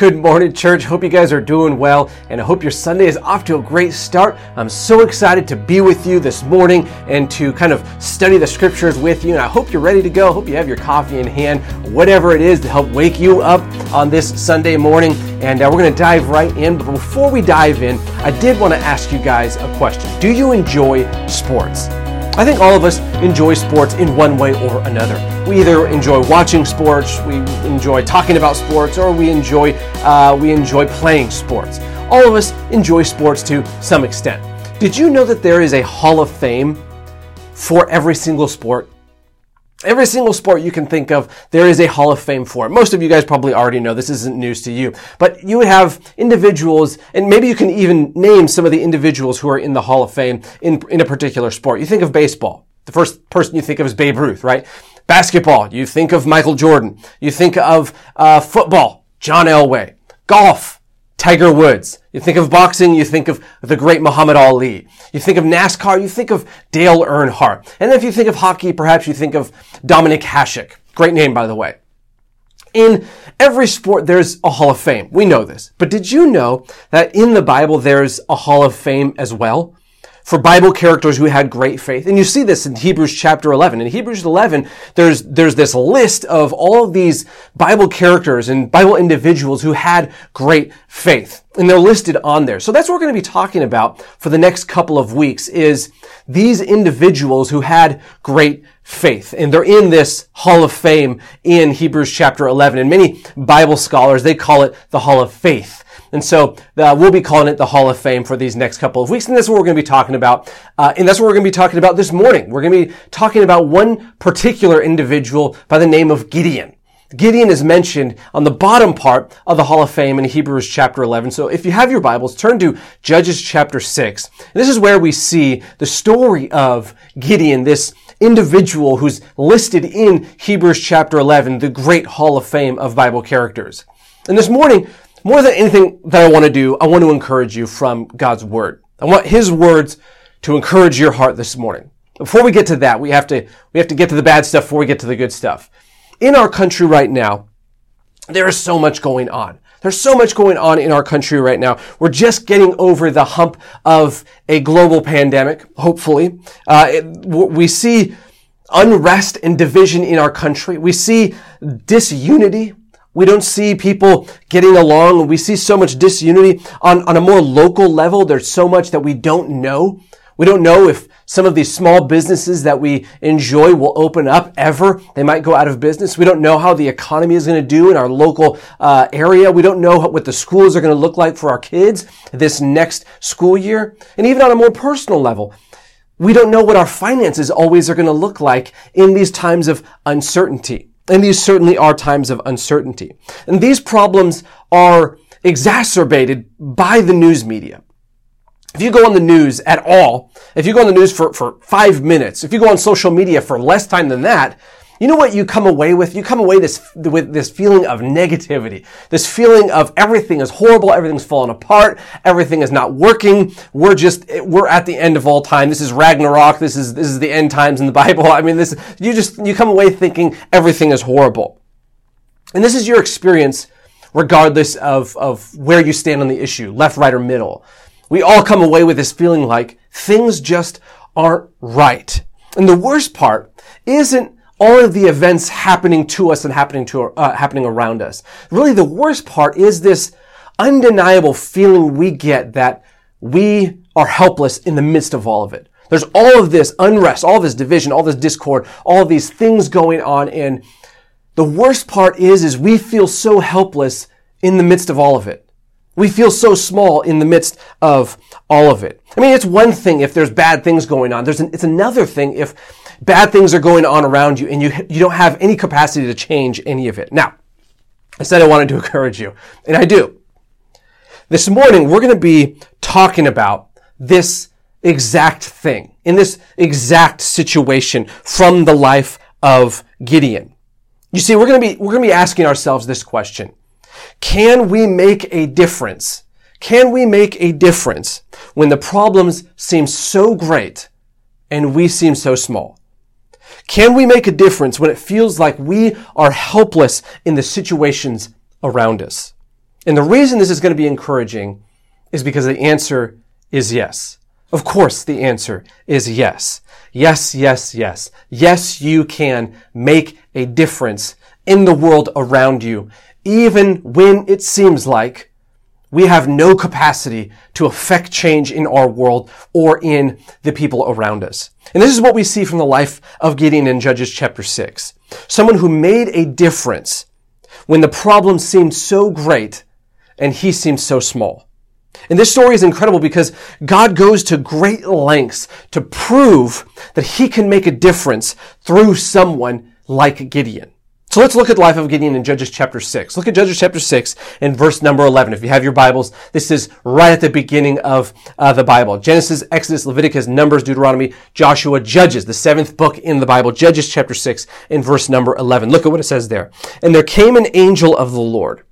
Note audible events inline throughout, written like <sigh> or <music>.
Good morning, church. Hope you guys are doing well, and I hope your Sunday is off to a great start. I'm so excited to be with you this morning and to kind of study the scriptures with you. And I hope you're ready to go. Hope you have your coffee in hand, whatever it is to help wake you up on this Sunday morning. And uh, we're going to dive right in. But before we dive in, I did want to ask you guys a question Do you enjoy sports? I think all of us enjoy sports in one way or another. We either enjoy watching sports, we enjoy talking about sports, or we enjoy uh, we enjoy playing sports. All of us enjoy sports to some extent. Did you know that there is a Hall of Fame for every single sport? Every single sport you can think of, there is a Hall of Fame for. It. Most of you guys probably already know this isn't news to you, but you would have individuals, and maybe you can even name some of the individuals who are in the Hall of Fame in, in a particular sport. You think of baseball. The first person you think of is Babe Ruth, right? Basketball, you think of Michael Jordan. You think of uh, football, John Elway. Golf, Tiger Woods. You think of boxing, you think of the great Muhammad Ali. You think of NASCAR, you think of Dale Earnhardt. And if you think of hockey, perhaps you think of Dominik Hasek. Great name, by the way. In every sport, there's a Hall of Fame. We know this. But did you know that in the Bible, there's a Hall of Fame as well? For Bible characters who had great faith. And you see this in Hebrews chapter 11. In Hebrews 11, there's, there's this list of all of these Bible characters and Bible individuals who had great faith. And they're listed on there. So that's what we're going to be talking about for the next couple of weeks is these individuals who had great faith. And they're in this Hall of Fame in Hebrews chapter 11. And many Bible scholars, they call it the Hall of Faith. And so uh, we'll be calling it the Hall of Fame for these next couple of weeks. And that's what we're going to be talking about. Uh, and that's what we're going to be talking about this morning. We're going to be talking about one particular individual by the name of Gideon. Gideon is mentioned on the bottom part of the Hall of Fame in Hebrews chapter 11. So if you have your Bibles, turn to Judges chapter 6. This is where we see the story of Gideon, this individual who's listed in Hebrews chapter 11, the great Hall of Fame of Bible characters. And this morning, more than anything that I want to do, I want to encourage you from God's Word. I want His words to encourage your heart this morning. Before we get to that, we have to, we have to get to the bad stuff before we get to the good stuff. In our country right now, there is so much going on. There's so much going on in our country right now. We're just getting over the hump of a global pandemic, hopefully. Uh, it, we see unrest and division in our country. We see disunity. We don't see people getting along. We see so much disunity on, on a more local level. There's so much that we don't know. We don't know if some of these small businesses that we enjoy will open up ever. They might go out of business. We don't know how the economy is going to do in our local uh, area. We don't know what the schools are going to look like for our kids this next school year. And even on a more personal level, we don't know what our finances always are going to look like in these times of uncertainty. And these certainly are times of uncertainty. And these problems are exacerbated by the news media. If you go on the news at all, if you go on the news for, for five minutes, if you go on social media for less time than that, you know what you come away with? You come away this, with this feeling of negativity, this feeling of everything is horrible, everything's falling apart, everything is not working. We're just, we're at the end of all time. This is Ragnarok. This is, this is the end times in the Bible. <laughs> I mean, this, you just, you come away thinking everything is horrible. And this is your experience regardless of, of where you stand on the issue, left, right, or middle. We all come away with this feeling like things just aren't right. And the worst part isn't all of the events happening to us and happening to uh, happening around us. Really, the worst part is this undeniable feeling we get that we are helpless in the midst of all of it. There's all of this unrest, all this division, all this discord, all these things going on, and the worst part is, is we feel so helpless in the midst of all of it. We feel so small in the midst of all of it. I mean, it's one thing if there's bad things going on. There's an, it's another thing if bad things are going on around you and you, you don't have any capacity to change any of it. Now, I said I wanted to <laughs> encourage you, and I do. This morning, we're going to be talking about this exact thing, in this exact situation from the life of Gideon. You see, we're going to be, we're going to be asking ourselves this question. Can we make a difference? Can we make a difference when the problems seem so great and we seem so small? Can we make a difference when it feels like we are helpless in the situations around us? And the reason this is going to be encouraging is because the answer is yes. Of course, the answer is yes. Yes, yes, yes. Yes, you can make a difference in the world around you, even when it seems like we have no capacity to affect change in our world or in the people around us. And this is what we see from the life of Gideon in Judges chapter 6. Someone who made a difference when the problem seemed so great and he seemed so small. And this story is incredible because God goes to great lengths to prove that he can make a difference through someone like Gideon. So let's look at the life of Gideon in Judges chapter 6. Look at Judges chapter 6 and verse number 11. If you have your Bibles, this is right at the beginning of uh, the Bible. Genesis, Exodus, Leviticus, Numbers, Deuteronomy, Joshua, Judges, the seventh book in the Bible. Judges chapter 6 and verse number 11. Look at what it says there. And there came an angel of the Lord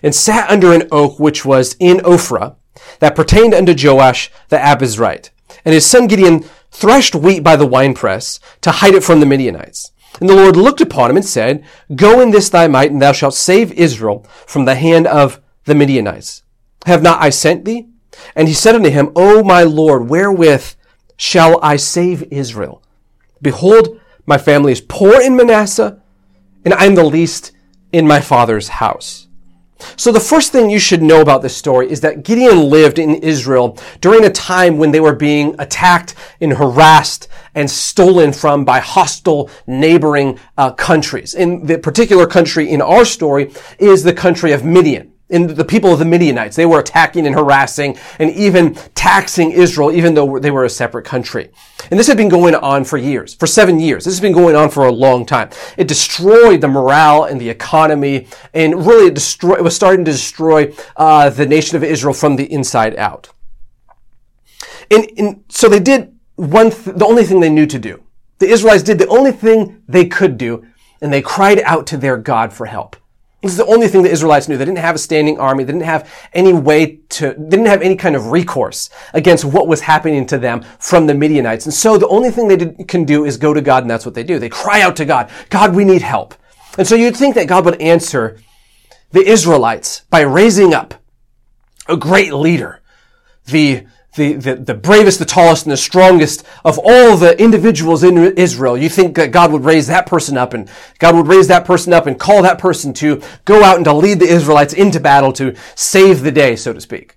and sat under an oak which was in Ophrah that pertained unto Joash the Abiezrite. And his son Gideon threshed wheat by the winepress to hide it from the Midianites. And the Lord looked upon him and said, Go in this thy might, and thou shalt save Israel from the hand of the Midianites. Have not I sent thee? And he said unto him, O my Lord, wherewith shall I save Israel? Behold, my family is poor in Manasseh, and I am the least in my father's house. So the first thing you should know about this story is that Gideon lived in Israel during a time when they were being attacked and harassed and stolen from by hostile neighboring uh, countries. In the particular country in our story is the country of Midian in the people of the Midianites. They were attacking and harassing and even taxing Israel, even though they were a separate country. And this had been going on for years, for seven years. This has been going on for a long time. It destroyed the morale and the economy, and really it, destroy, it was starting to destroy uh, the nation of Israel from the inside out. And, and so they did one, th- the only thing they knew to do. The Israelites did the only thing they could do, and they cried out to their God for help. This is the only thing the Israelites knew. They didn't have a standing army. They didn't have any way to, they didn't have any kind of recourse against what was happening to them from the Midianites. And so the only thing they did, can do is go to God, and that's what they do. They cry out to God, God, we need help. And so you'd think that God would answer the Israelites by raising up a great leader, the the, the, the bravest, the tallest, and the strongest of all the individuals in Israel. You think that God would raise that person up and God would raise that person up and call that person to go out and to lead the Israelites into battle to save the day, so to speak.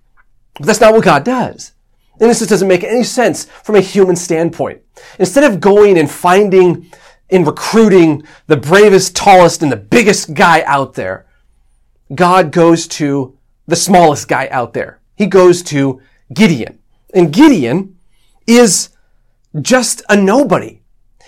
But that's not what God does. And this just doesn't make any sense from a human standpoint. Instead of going and finding and recruiting the bravest, tallest, and the biggest guy out there, God goes to the smallest guy out there. He goes to Gideon. And Gideon is just a nobody.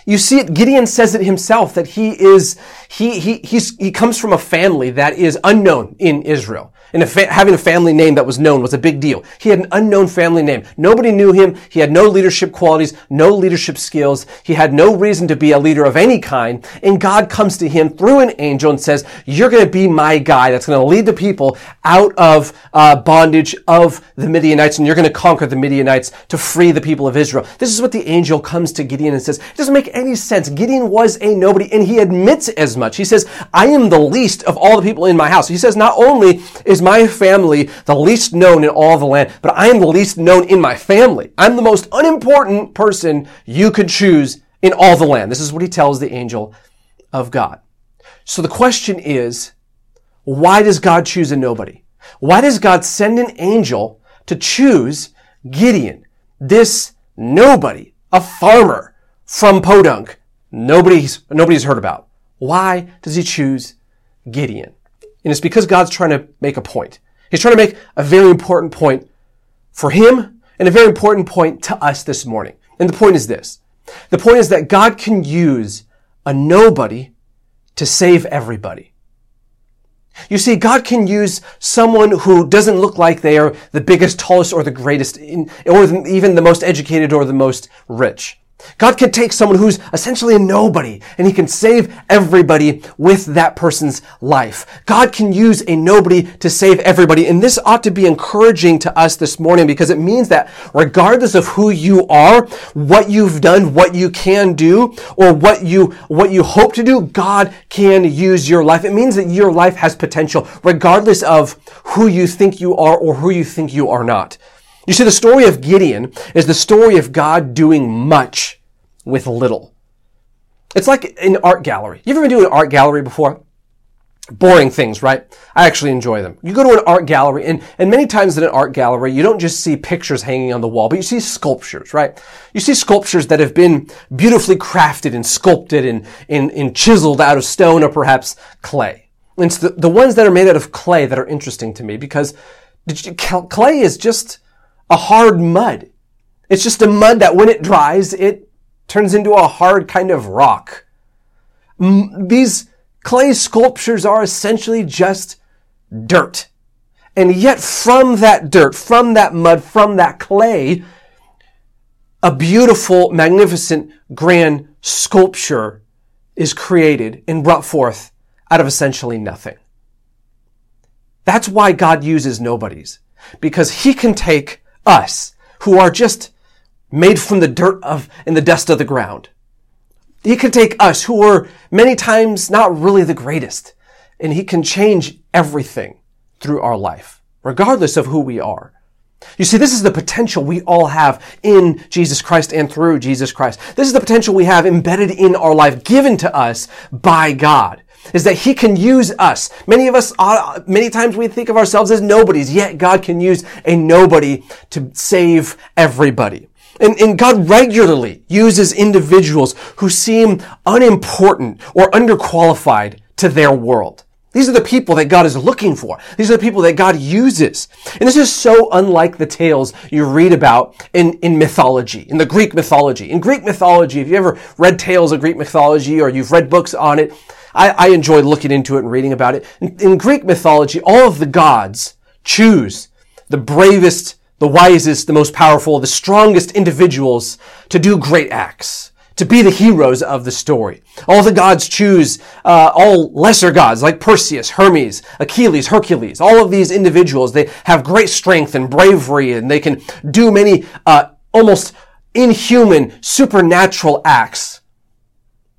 You see it, Gideon says it himself that he is, he, he, he comes from a family that is unknown in Israel and fa- having a family name that was known was a big deal. He had an unknown family name. Nobody knew him. He had no leadership qualities, no leadership skills. He had no reason to be a leader of any kind. And God comes to him through an angel and says, you're going to be my guy that's going to lead the people out of uh, bondage of the Midianites and you're going to conquer the Midianites to free the people of Israel. This is what the angel comes to Gideon and says. It doesn't make any sense. Gideon was a nobody and he admits as much. He says, I am the least of all the people in my house. He says, not only is my family the least known in all the land, but I am the least known in my family. I'm the most unimportant person you could choose in all the land. This is what he tells the angel of God. So the question is, why does God choose a nobody? Why does God send an angel to choose Gideon, this nobody, a farmer from Podunk, nobody's, nobody's heard about? Why does he choose Gideon? And it's because God's trying to make a point. He's trying to make a very important point for him and a very important point to us this morning. And the point is this. The point is that God can use a nobody to save everybody. You see, God can use someone who doesn't look like they are the biggest, tallest, or the greatest, or even the most educated or the most rich. God can take someone who's essentially a nobody and he can save everybody with that person's life. God can use a nobody to save everybody. And this ought to be encouraging to us this morning because it means that regardless of who you are, what you've done, what you can do, or what you, what you hope to do, God can use your life. It means that your life has potential regardless of who you think you are or who you think you are not. You see, the story of Gideon is the story of God doing much with little. It's like an art gallery. You ever been to an art gallery before? Boring things, right? I actually enjoy them. You go to an art gallery and, and many times in an art gallery, you don't just see pictures hanging on the wall, but you see sculptures, right? You see sculptures that have been beautifully crafted and sculpted and, and, and chiseled out of stone or perhaps clay. And it's the, the ones that are made out of clay that are interesting to me because clay is just a hard mud. It's just a mud that when it dries, it turns into a hard kind of rock. These clay sculptures are essentially just dirt. And yet from that dirt, from that mud, from that clay, a beautiful, magnificent, grand sculpture is created and brought forth out of essentially nothing. That's why God uses nobodies. Because he can take us who are just made from the dirt of and the dust of the ground. He can take us who are many times not really the greatest and he can change everything through our life, regardless of who we are. You see, this is the potential we all have in Jesus Christ and through Jesus Christ. This is the potential we have embedded in our life, given to us by God is that he can use us. Many of us, many times we think of ourselves as nobodies, yet God can use a nobody to save everybody. And, and, God regularly uses individuals who seem unimportant or underqualified to their world. These are the people that God is looking for. These are the people that God uses. And this is so unlike the tales you read about in, in mythology, in the Greek mythology. In Greek mythology, if you ever read tales of Greek mythology or you've read books on it, I, I enjoy looking into it and reading about it. In, in Greek mythology, all of the gods choose the bravest, the wisest, the most powerful, the strongest individuals to do great acts to be the heroes of the story. All the gods choose uh, all lesser gods like Perseus, Hermes, Achilles, Hercules. All of these individuals, they have great strength and bravery and they can do many uh, almost inhuman, supernatural acts.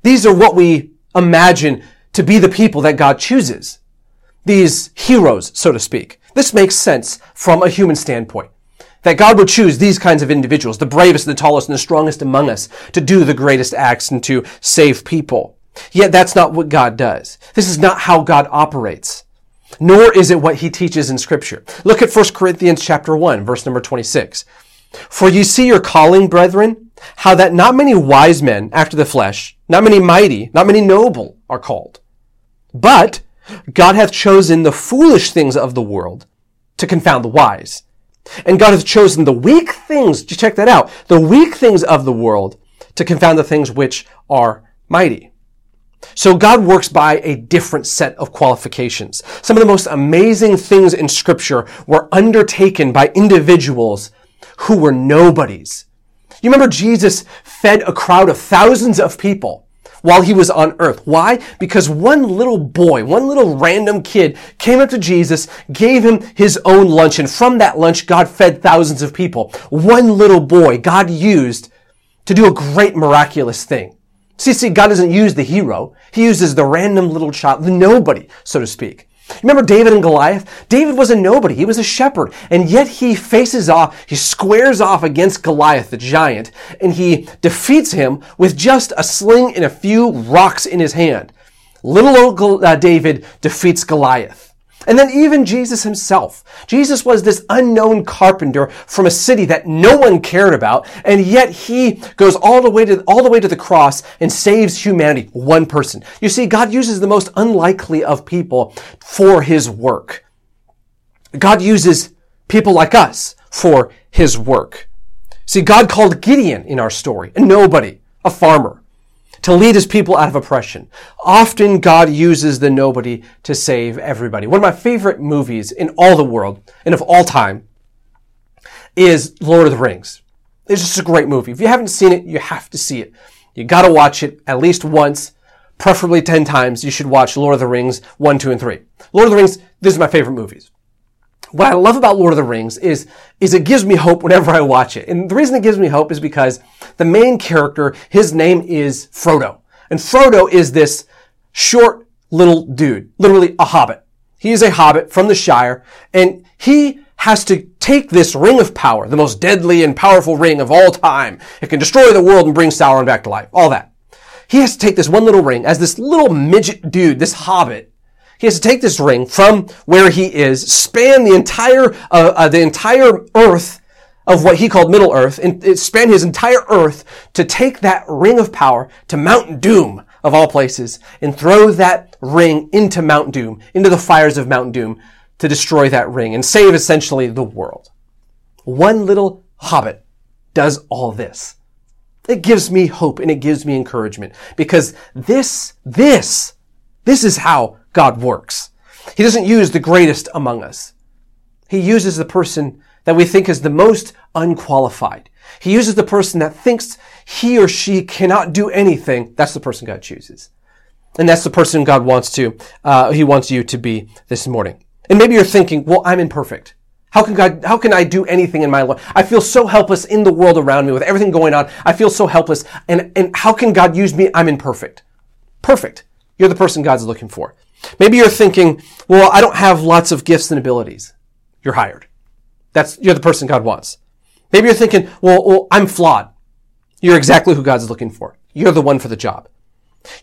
These are what we imagine to be the people that God chooses. These heroes, so to speak. This makes sense from a human standpoint. That God would choose these kinds of individuals, the bravest, the tallest, and the strongest among us, to do the greatest acts and to save people. Yet that's not what God does. This is not how God operates. Nor is it what he teaches in scripture. Look at 1 Corinthians chapter 1, verse number 26. For you see your calling, brethren, how that not many wise men after the flesh, not many mighty, not many noble are called. But God hath chosen the foolish things of the world to confound the wise. And God hath chosen the weak things, check that out, the weak things of the world to confound the things which are mighty. So God works by a different set of qualifications. Some of the most amazing things in scripture were undertaken by individuals who were nobodies. You remember Jesus fed a crowd of thousands of people while he was on earth. Why? Because one little boy, one little random kid came up to Jesus, gave him his own lunch, and from that lunch, God fed thousands of people. One little boy God used to do a great miraculous thing. See, see, God doesn't use the hero. He uses the random little child, the nobody, so to speak. Remember David and Goliath? David was a nobody. He was a shepherd. And yet he faces off, he squares off against Goliath, the giant, and he defeats him with just a sling and a few rocks in his hand. Little old uh, David defeats Goliath. And then even Jesus himself. Jesus was this unknown carpenter from a city that no one cared about, and yet he goes all the way to, all the way to the cross and saves humanity, one person. You see, God uses the most unlikely of people for his work. God uses people like us for his work. See, God called Gideon in our story, a nobody, a farmer to lead his people out of oppression. Often God uses the nobody to save everybody. One of my favorite movies in all the world and of all time is Lord of the Rings. It's just a great movie. If you haven't seen it, you have to see it. You gotta watch it at least once, preferably 10 times. You should watch Lord of the Rings 1, 2, and 3. Lord of the Rings, these are my favorite movies. What I love about Lord of the Rings is, is it gives me hope whenever I watch it. And the reason it gives me hope is because the main character, his name is Frodo. And Frodo is this short little dude, literally a hobbit. He is a hobbit from the Shire, and he has to take this ring of power, the most deadly and powerful ring of all time. It can destroy the world and bring Sauron back to life. All that. He has to take this one little ring as this little midget dude, this hobbit. He has to take this ring from where he is, span the entire, uh, uh, the entire earth of what he called Middle Earth, and span his entire earth to take that ring of power to Mount Doom, of all places, and throw that ring into Mount Doom, into the fires of Mount Doom, to destroy that ring and save essentially the world. One little hobbit does all this. It gives me hope and it gives me encouragement because this, this, this is how God works. He doesn't use the greatest among us. He uses the person that we think is the most unqualified. He uses the person that thinks he or she cannot do anything. That's the person God chooses. And that's the person God wants to, uh, he wants you to be this morning. And maybe you're thinking, well, I'm imperfect. How can God, how can I do anything in my life? I feel so helpless in the world around me with everything going on. I feel so helpless. And, and how can God use me? I'm imperfect. Perfect. You're the person God's looking for. Maybe you're thinking, well, I don't have lots of gifts and abilities. You're hired. That's, you're the person God wants. Maybe you're thinking, well, well I'm flawed. You're exactly who God's looking for. You're the one for the job.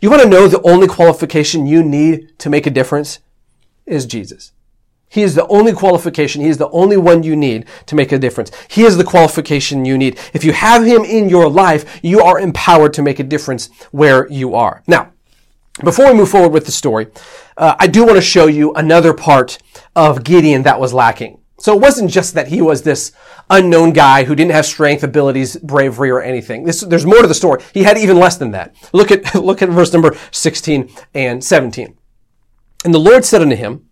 You want to know the only qualification you need to make a difference is Jesus. He is the only qualification. He is the only one you need to make a difference. He is the qualification you need. If you have him in your life, you are empowered to make a difference where you are. Now, before we move forward with the story, uh, I do want to show you another part of Gideon that was lacking. So it wasn't just that he was this unknown guy who didn't have strength, abilities, bravery, or anything. This, there's more to the story. He had even less than that. Look at, <laughs> look at verse number 16 and 17. And the Lord said unto him,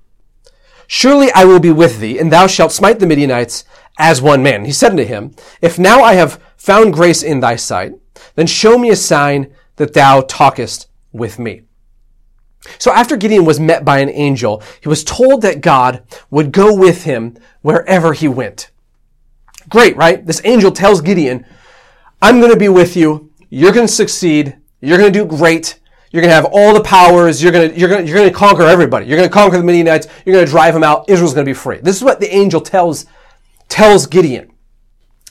Surely I will be with thee, and thou shalt smite the Midianites as one man. He said unto him, If now I have found grace in thy sight, then show me a sign that thou talkest with me. So after Gideon was met by an angel, he was told that God would go with him wherever he went. Great, right? This angel tells Gideon, I'm going to be with you. You're going to succeed. You're going to do great. You're going to have all the powers. You're going to, you're going to, you're going to conquer everybody. You're going to conquer the Midianites. You're going to drive them out. Israel's going to be free. This is what the angel tells, tells Gideon.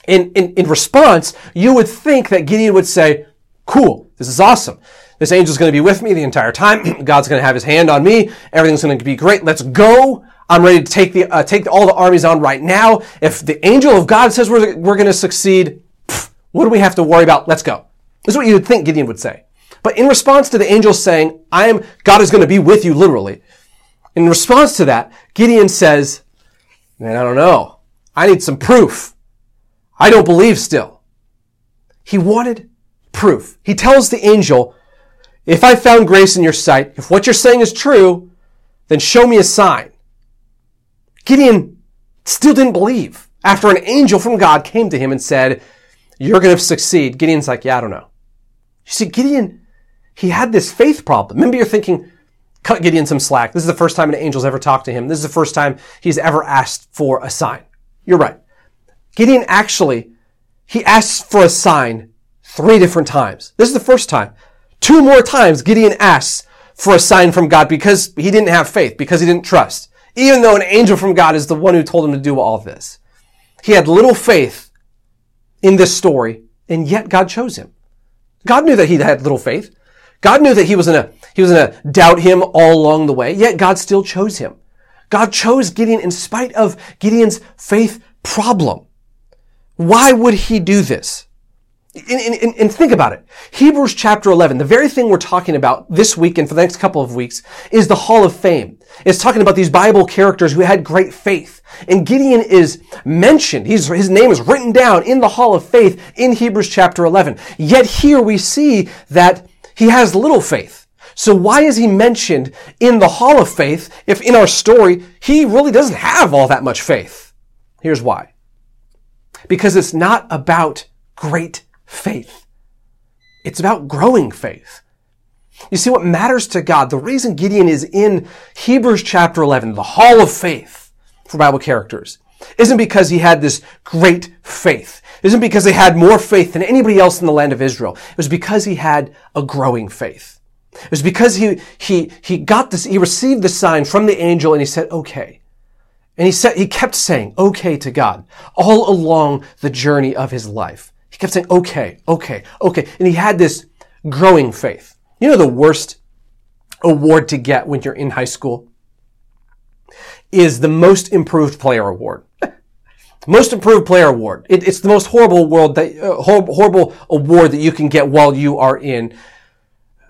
In, in, in response, you would think that Gideon would say, cool, this is awesome. This angel's going to be with me the entire time. <clears throat> God's going to have his hand on me. Everything's going to be great. Let's go. I'm ready to take the, uh, take all the armies on right now. If the angel of God says we're, we're going to succeed, pff, what do we have to worry about? Let's go. This is what you would think Gideon would say. But in response to the angel saying, I am, God is going to be with you literally. In response to that, Gideon says, man, I don't know. I need some proof. I don't believe still. He wanted proof. He tells the angel, if I found grace in your sight, if what you're saying is true, then show me a sign. Gideon still didn't believe. After an angel from God came to him and said, you're going to succeed. Gideon's like, yeah, I don't know. You see, Gideon he had this faith problem. Maybe you're thinking, cut Gideon some slack. This is the first time an angel's ever talked to him. This is the first time he's ever asked for a sign. You're right. Gideon actually, he asks for a sign three different times. This is the first time. Two more times Gideon asks for a sign from God because he didn't have faith, because he didn't trust. Even though an angel from God is the one who told him to do all this. He had little faith in this story, and yet God chose him. God knew that he had little faith. God knew that he was gonna, he was gonna doubt him all along the way, yet God still chose him. God chose Gideon in spite of Gideon's faith problem. Why would he do this? And, and, and, think about it. Hebrews chapter 11, the very thing we're talking about this week and for the next couple of weeks is the Hall of Fame. It's talking about these Bible characters who had great faith. And Gideon is mentioned. He's, his name is written down in the Hall of Faith in Hebrews chapter 11. Yet here we see that he has little faith. So why is he mentioned in the hall of faith if in our story he really doesn't have all that much faith? Here's why. Because it's not about great faith. It's about growing faith. You see, what matters to God, the reason Gideon is in Hebrews chapter 11, the hall of faith for Bible characters, isn't because he had this great faith. It isn't because he had more faith than anybody else in the land of Israel. It was because he had a growing faith. It was because he, he, he got this, he received the sign from the angel and he said, okay. And he said, he kept saying, okay to God all along the journey of his life. Kept saying, okay, okay, okay. And he had this growing faith. You know the worst award to get when you're in high school? Is the most improved player award. <laughs> most improved player award. It, it's the most horrible award that, uh, horrible award that you can get while you are in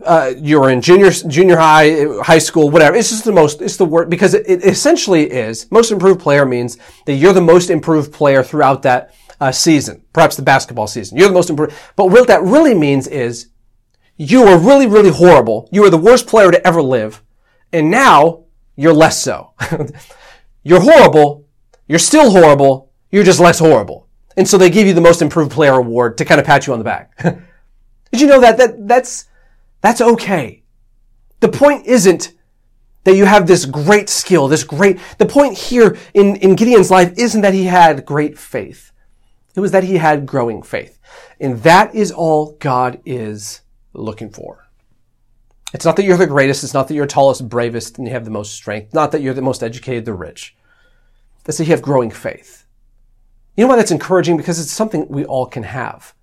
uh, you're in junior junior high, high school, whatever. It's just the most. It's the word because it, it, essentially is most improved player means that you're the most improved player throughout that uh, season, perhaps the basketball season. You're the most improved. But what that really means is you were really, really horrible. You were the worst player to ever live. And now you're less so. <laughs> you're horrible. You're still horrible. You're just less horrible. And so they give you the most improved player award to kind of pat you on the back. <laughs> Did you know that? That, that's, that's okay. The point isn't that you have this great skill, this great, the point here in, in Gideon's life isn't that he had great faith. It was that he had growing faith. And that is all God is looking for. It's not that you're the greatest. It's not that you're tallest, bravest, and you have the most strength. Not that you're the most educated, the rich. It's that you have growing faith. You know why that's encouraging? Because it's something we all can have.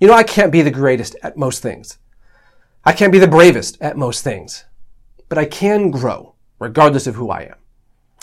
You know, I can't be the greatest at most things. I can't be the bravest at most things. But I can grow, regardless of who I am.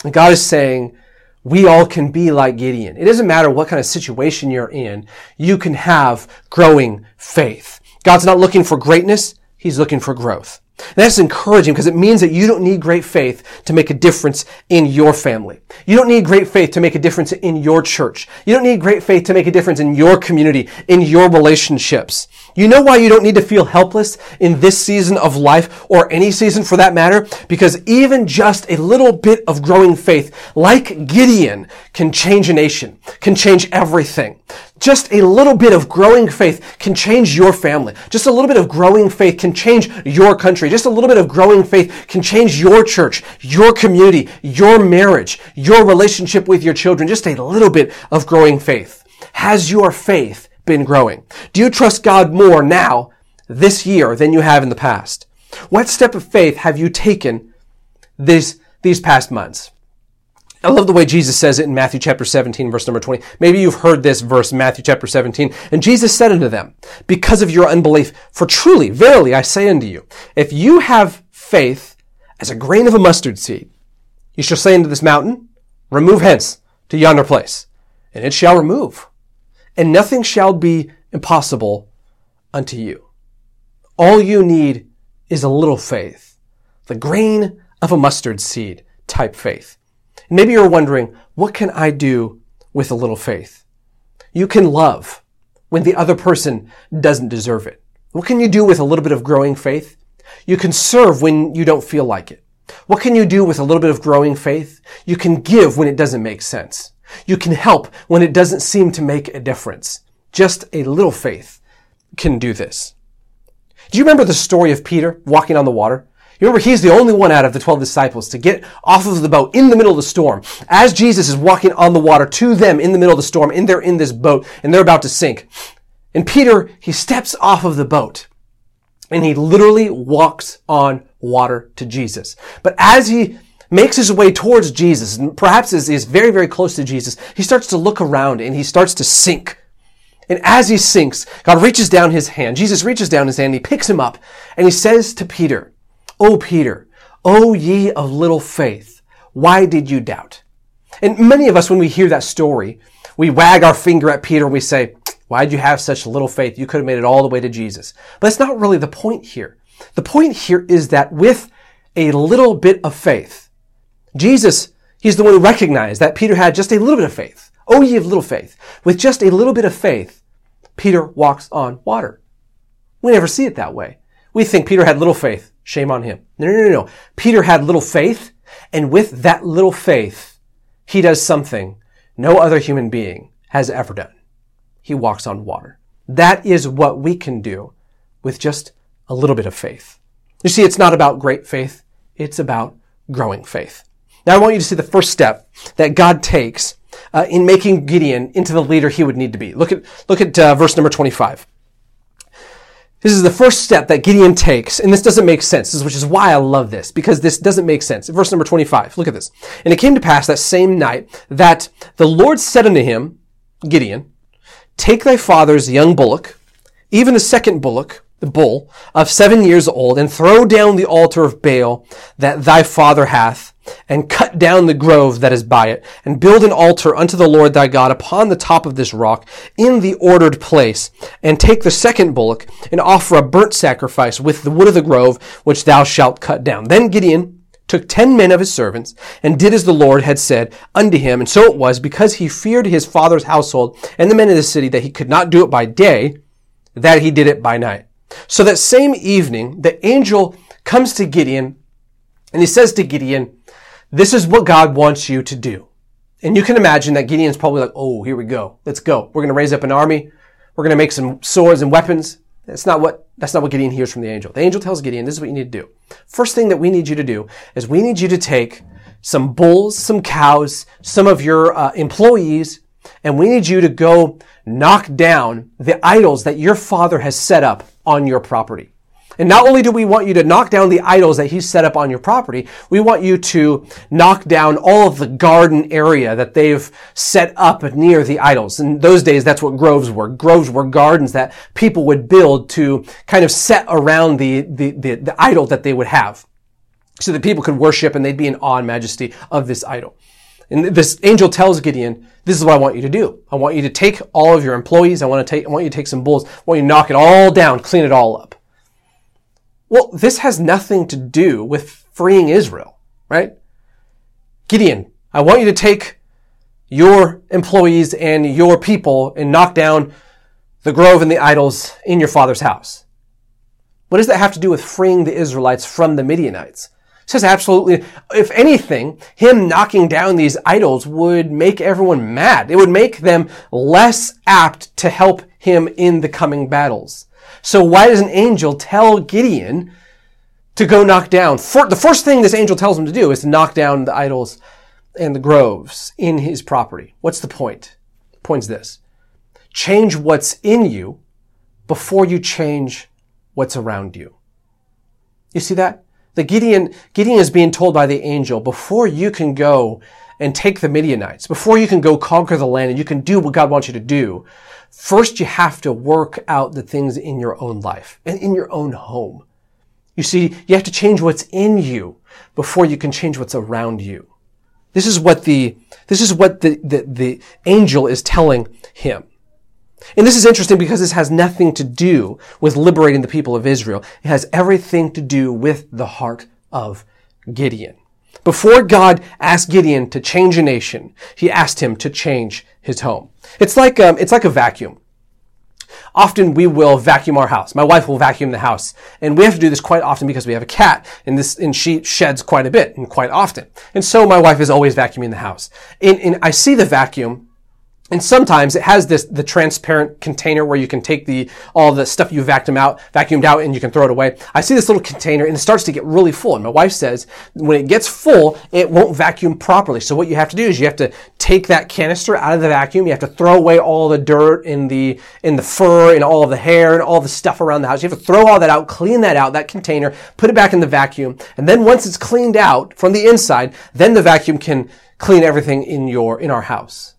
And God is saying, we all can be like Gideon. It doesn't matter what kind of situation you're in. You can have growing faith. God's not looking for greatness. He's looking for growth. And that's encouraging because it means that you don't need great faith to make a difference in your family. You don't need great faith to make a difference in your church. You don't need great faith to make a difference in your community, in your relationships. You know why you don't need to feel helpless in this season of life or any season for that matter? Because even just a little bit of growing faith, like Gideon, can change a nation, can change everything. Just a little bit of growing faith can change your family. Just a little bit of growing faith can change your country. Just a little bit of growing faith can change your church, your community, your marriage, your relationship with your children. Just a little bit of growing faith. Has your faith been growing? Do you trust God more now, this year, than you have in the past? What step of faith have you taken this, these past months? I love the way Jesus says it in Matthew chapter 17, verse number 20. Maybe you've heard this verse, Matthew chapter 17. And Jesus said unto them, because of your unbelief, for truly, verily, I say unto you, if you have faith as a grain of a mustard seed, you shall say unto this mountain, remove hence to yonder place, and it shall remove, and nothing shall be impossible unto you. All you need is a little faith, the grain of a mustard seed type faith. Maybe you're wondering, what can I do with a little faith? You can love when the other person doesn't deserve it. What can you do with a little bit of growing faith? You can serve when you don't feel like it. What can you do with a little bit of growing faith? You can give when it doesn't make sense. You can help when it doesn't seem to make a difference. Just a little faith can do this. Do you remember the story of Peter walking on the water? You remember, he's the only one out of the 12 disciples to get off of the boat in the middle of the storm. As Jesus is walking on the water to them in the middle of the storm, and they're in this boat, and they're about to sink. And Peter, he steps off of the boat, and he literally walks on water to Jesus. But as he makes his way towards Jesus, and perhaps is, is very, very close to Jesus, he starts to look around and he starts to sink. And as he sinks, God reaches down his hand. Jesus reaches down his hand, he picks him up, and he says to Peter, O Peter, O ye of little faith, why did you doubt? And many of us, when we hear that story, we wag our finger at Peter and we say, why'd you have such little faith? You could have made it all the way to Jesus. But that's not really the point here. The point here is that with a little bit of faith, Jesus, he's the one who recognized that Peter had just a little bit of faith. Oh, ye of little faith. With just a little bit of faith, Peter walks on water. We never see it that way. We think Peter had little faith. Shame on him. No, no, no, no. Peter had little faith, and with that little faith, he does something no other human being has ever done. he walks on water. That is what we can do with just a little bit of faith. You see, it's not about great faith. It's about growing faith. Now I want you to see the first step that God takes uh, in making Gideon into the leader he would need to be. Look at, look at uh, verse number 25. This is the first step that Gideon takes, and this doesn't make sense, which is why I love this, because this doesn't make sense. Verse number 25, look at this. And it came to pass that same night that the Lord said unto him, Gideon, take thy father's young bullock, even the second bullock, the bull, of seven years old, and throw down the altar of Baal that thy father hath, and cut down the grove that is by it, and build an altar unto the Lord thy God upon the top of this rock, in the ordered place, and take the second bullock, and offer a burnt sacrifice with the wood of the grove, which thou shalt cut down. Then Gideon took ten men of his servants, and did as the Lord had said unto him, and so it was, because he feared his father's household and the men of the city, that he could not do it by day, that he did it by night. So that same evening, the angel comes to Gideon and he says to Gideon, this is what God wants you to do. And you can imagine that Gideon's probably like, oh, here we go. Let's go. We're going to raise up an army. We're going to make some swords and weapons. That's not what, that's not what Gideon hears from the angel. The angel tells Gideon, this is what you need to do. First thing that we need you to do is we need you to take some bulls, some cows, some of your uh, employees, and we need you to go knock down the idols that your father has set up on your property. And not only do we want you to knock down the idols that he's set up on your property, we want you to knock down all of the garden area that they've set up near the idols. In those days, that's what groves were. Groves were gardens that people would build to kind of set around the, the, the, the idol that they would have. So that people could worship and they'd be in awe and majesty of this idol. And this angel tells Gideon, this is what I want you to do. I want you to take all of your employees. I want to take, I want you to take some bulls. I want you to knock it all down, clean it all up. Well, this has nothing to do with freeing Israel, right? Gideon, I want you to take your employees and your people and knock down the grove and the idols in your father's house. What does that have to do with freeing the Israelites from the Midianites? Says absolutely, if anything, him knocking down these idols would make everyone mad. It would make them less apt to help him in the coming battles. So why does an angel tell Gideon to go knock down? For, the first thing this angel tells him to do is to knock down the idols and the groves in his property. What's the point? The point's this. Change what's in you before you change what's around you. You see that? The Gideon, Gideon is being told by the angel, before you can go and take the Midianites, before you can go conquer the land and you can do what God wants you to do, first you have to work out the things in your own life and in your own home. You see, you have to change what's in you before you can change what's around you. This is what the, this is what the, the, the angel is telling him. And this is interesting because this has nothing to do with liberating the people of Israel. It has everything to do with the heart of Gideon. Before God asked Gideon to change a nation, he asked him to change his home. It's like, um, it's like a vacuum. Often we will vacuum our house. My wife will vacuum the house. And we have to do this quite often because we have a cat and this, and she sheds quite a bit and quite often. And so my wife is always vacuuming the house. And, and I see the vacuum and sometimes it has this, the transparent container where you can take the, all the stuff you vacuumed out, vacuumed out and you can throw it away. I see this little container and it starts to get really full. And my wife says when it gets full, it won't vacuum properly. So what you have to do is you have to take that canister out of the vacuum. You have to throw away all the dirt in the, in the fur and all of the hair and all the stuff around the house. You have to throw all that out, clean that out, that container, put it back in the vacuum. And then once it's cleaned out from the inside, then the vacuum can clean everything in your, in our house.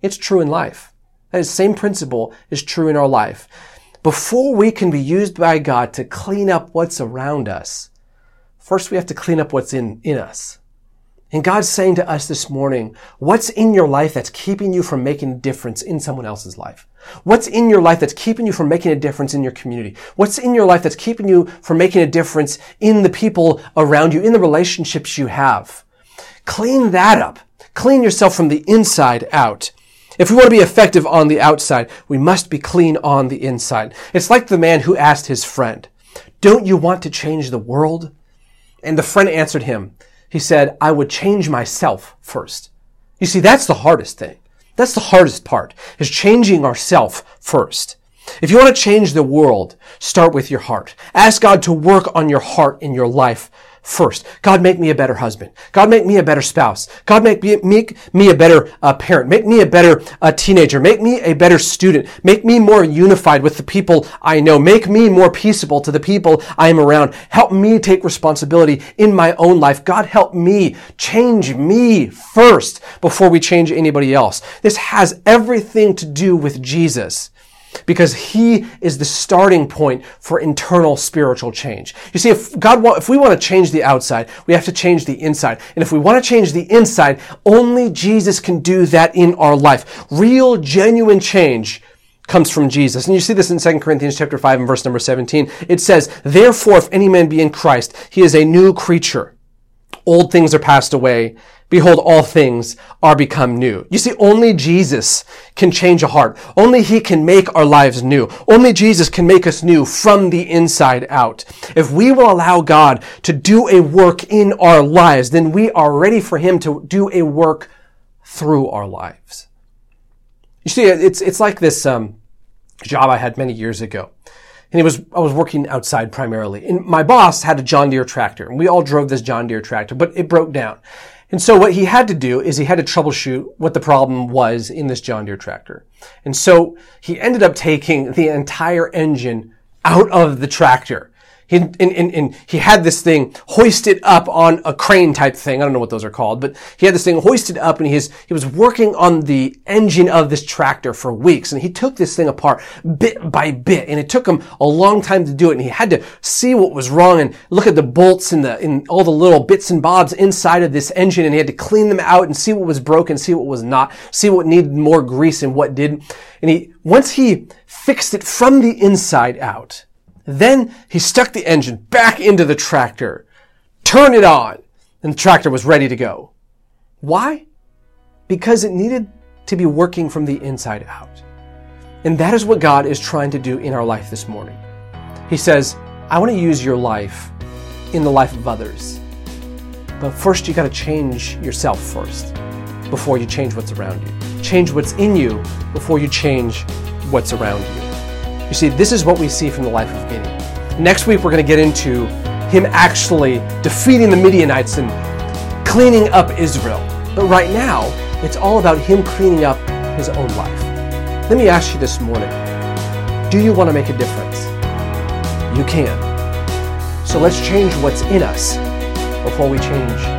It's true in life. That same principle is true in our life. Before we can be used by God to clean up what's around us, first we have to clean up what's in, in us. And God's saying to us this morning, what's in your life that's keeping you from making a difference in someone else's life? What's in your life that's keeping you from making a difference in your community? What's in your life that's keeping you from making a difference in the people around you, in the relationships you have? Clean that up. Clean yourself from the inside out. If we want to be effective on the outside, we must be clean on the inside. It's like the man who asked his friend, don't you want to change the world? And the friend answered him. He said, I would change myself first. You see, that's the hardest thing. That's the hardest part, is changing ourself first. If you want to change the world, start with your heart. Ask God to work on your heart in your life first. God, make me a better husband. God, make me a better spouse. God, make me, make me a better uh, parent. Make me a better uh, teenager. Make me a better student. Make me more unified with the people I know. Make me more peaceable to the people I am around. Help me take responsibility in my own life. God, help me change me first before we change anybody else. This has everything to do with Jesus because he is the starting point for internal spiritual change. You see, if God, if we want to change the outside, we have to change the inside. And if we want to change the inside, only Jesus can do that in our life. Real, genuine change comes from Jesus. And you see this in 2 Corinthians chapter 5 and verse number 17. It says, Therefore, if any man be in Christ, he is a new creature. Old things are passed away. Behold, all things are become new. You see, only Jesus can change a heart. Only He can make our lives new. Only Jesus can make us new from the inside out. If we will allow God to do a work in our lives, then we are ready for Him to do a work through our lives. You see, it's, it's like this, um, job I had many years ago and it was I was working outside primarily. And my boss had a John Deere tractor, and we all drove this John Deere tractor, but it broke down. And so what he had to do is he had to troubleshoot what the problem was in this John Deere tractor. And so he ended up taking the entire engine out of the tractor he, and, and, and he had this thing hoisted up on a crane type thing. I don't know what those are called, but he had this thing hoisted up and he, he was working on the engine of this tractor for weeks. And he took this thing apart bit by bit. And it took him a long time to do it. And he had to see what was wrong and look at the bolts and the, and all the little bits and bobs inside of this engine. And he had to clean them out and see what was broken, see what was not, see what needed more grease and what didn't. And he, once he fixed it from the inside out, then he stuck the engine back into the tractor, turned it on, and the tractor was ready to go. Why? Because it needed to be working from the inside out. And that is what God is trying to do in our life this morning. He says, I want to use your life in the life of others. But first, you got to change yourself first before you change what's around you. Change what's in you before you change what's around you. You see, this is what we see from the life of Gideon. Next week, we're going to get into him actually defeating the Midianites and cleaning up Israel. But right now, it's all about him cleaning up his own life. Let me ask you this morning do you want to make a difference? You can. So let's change what's in us before we change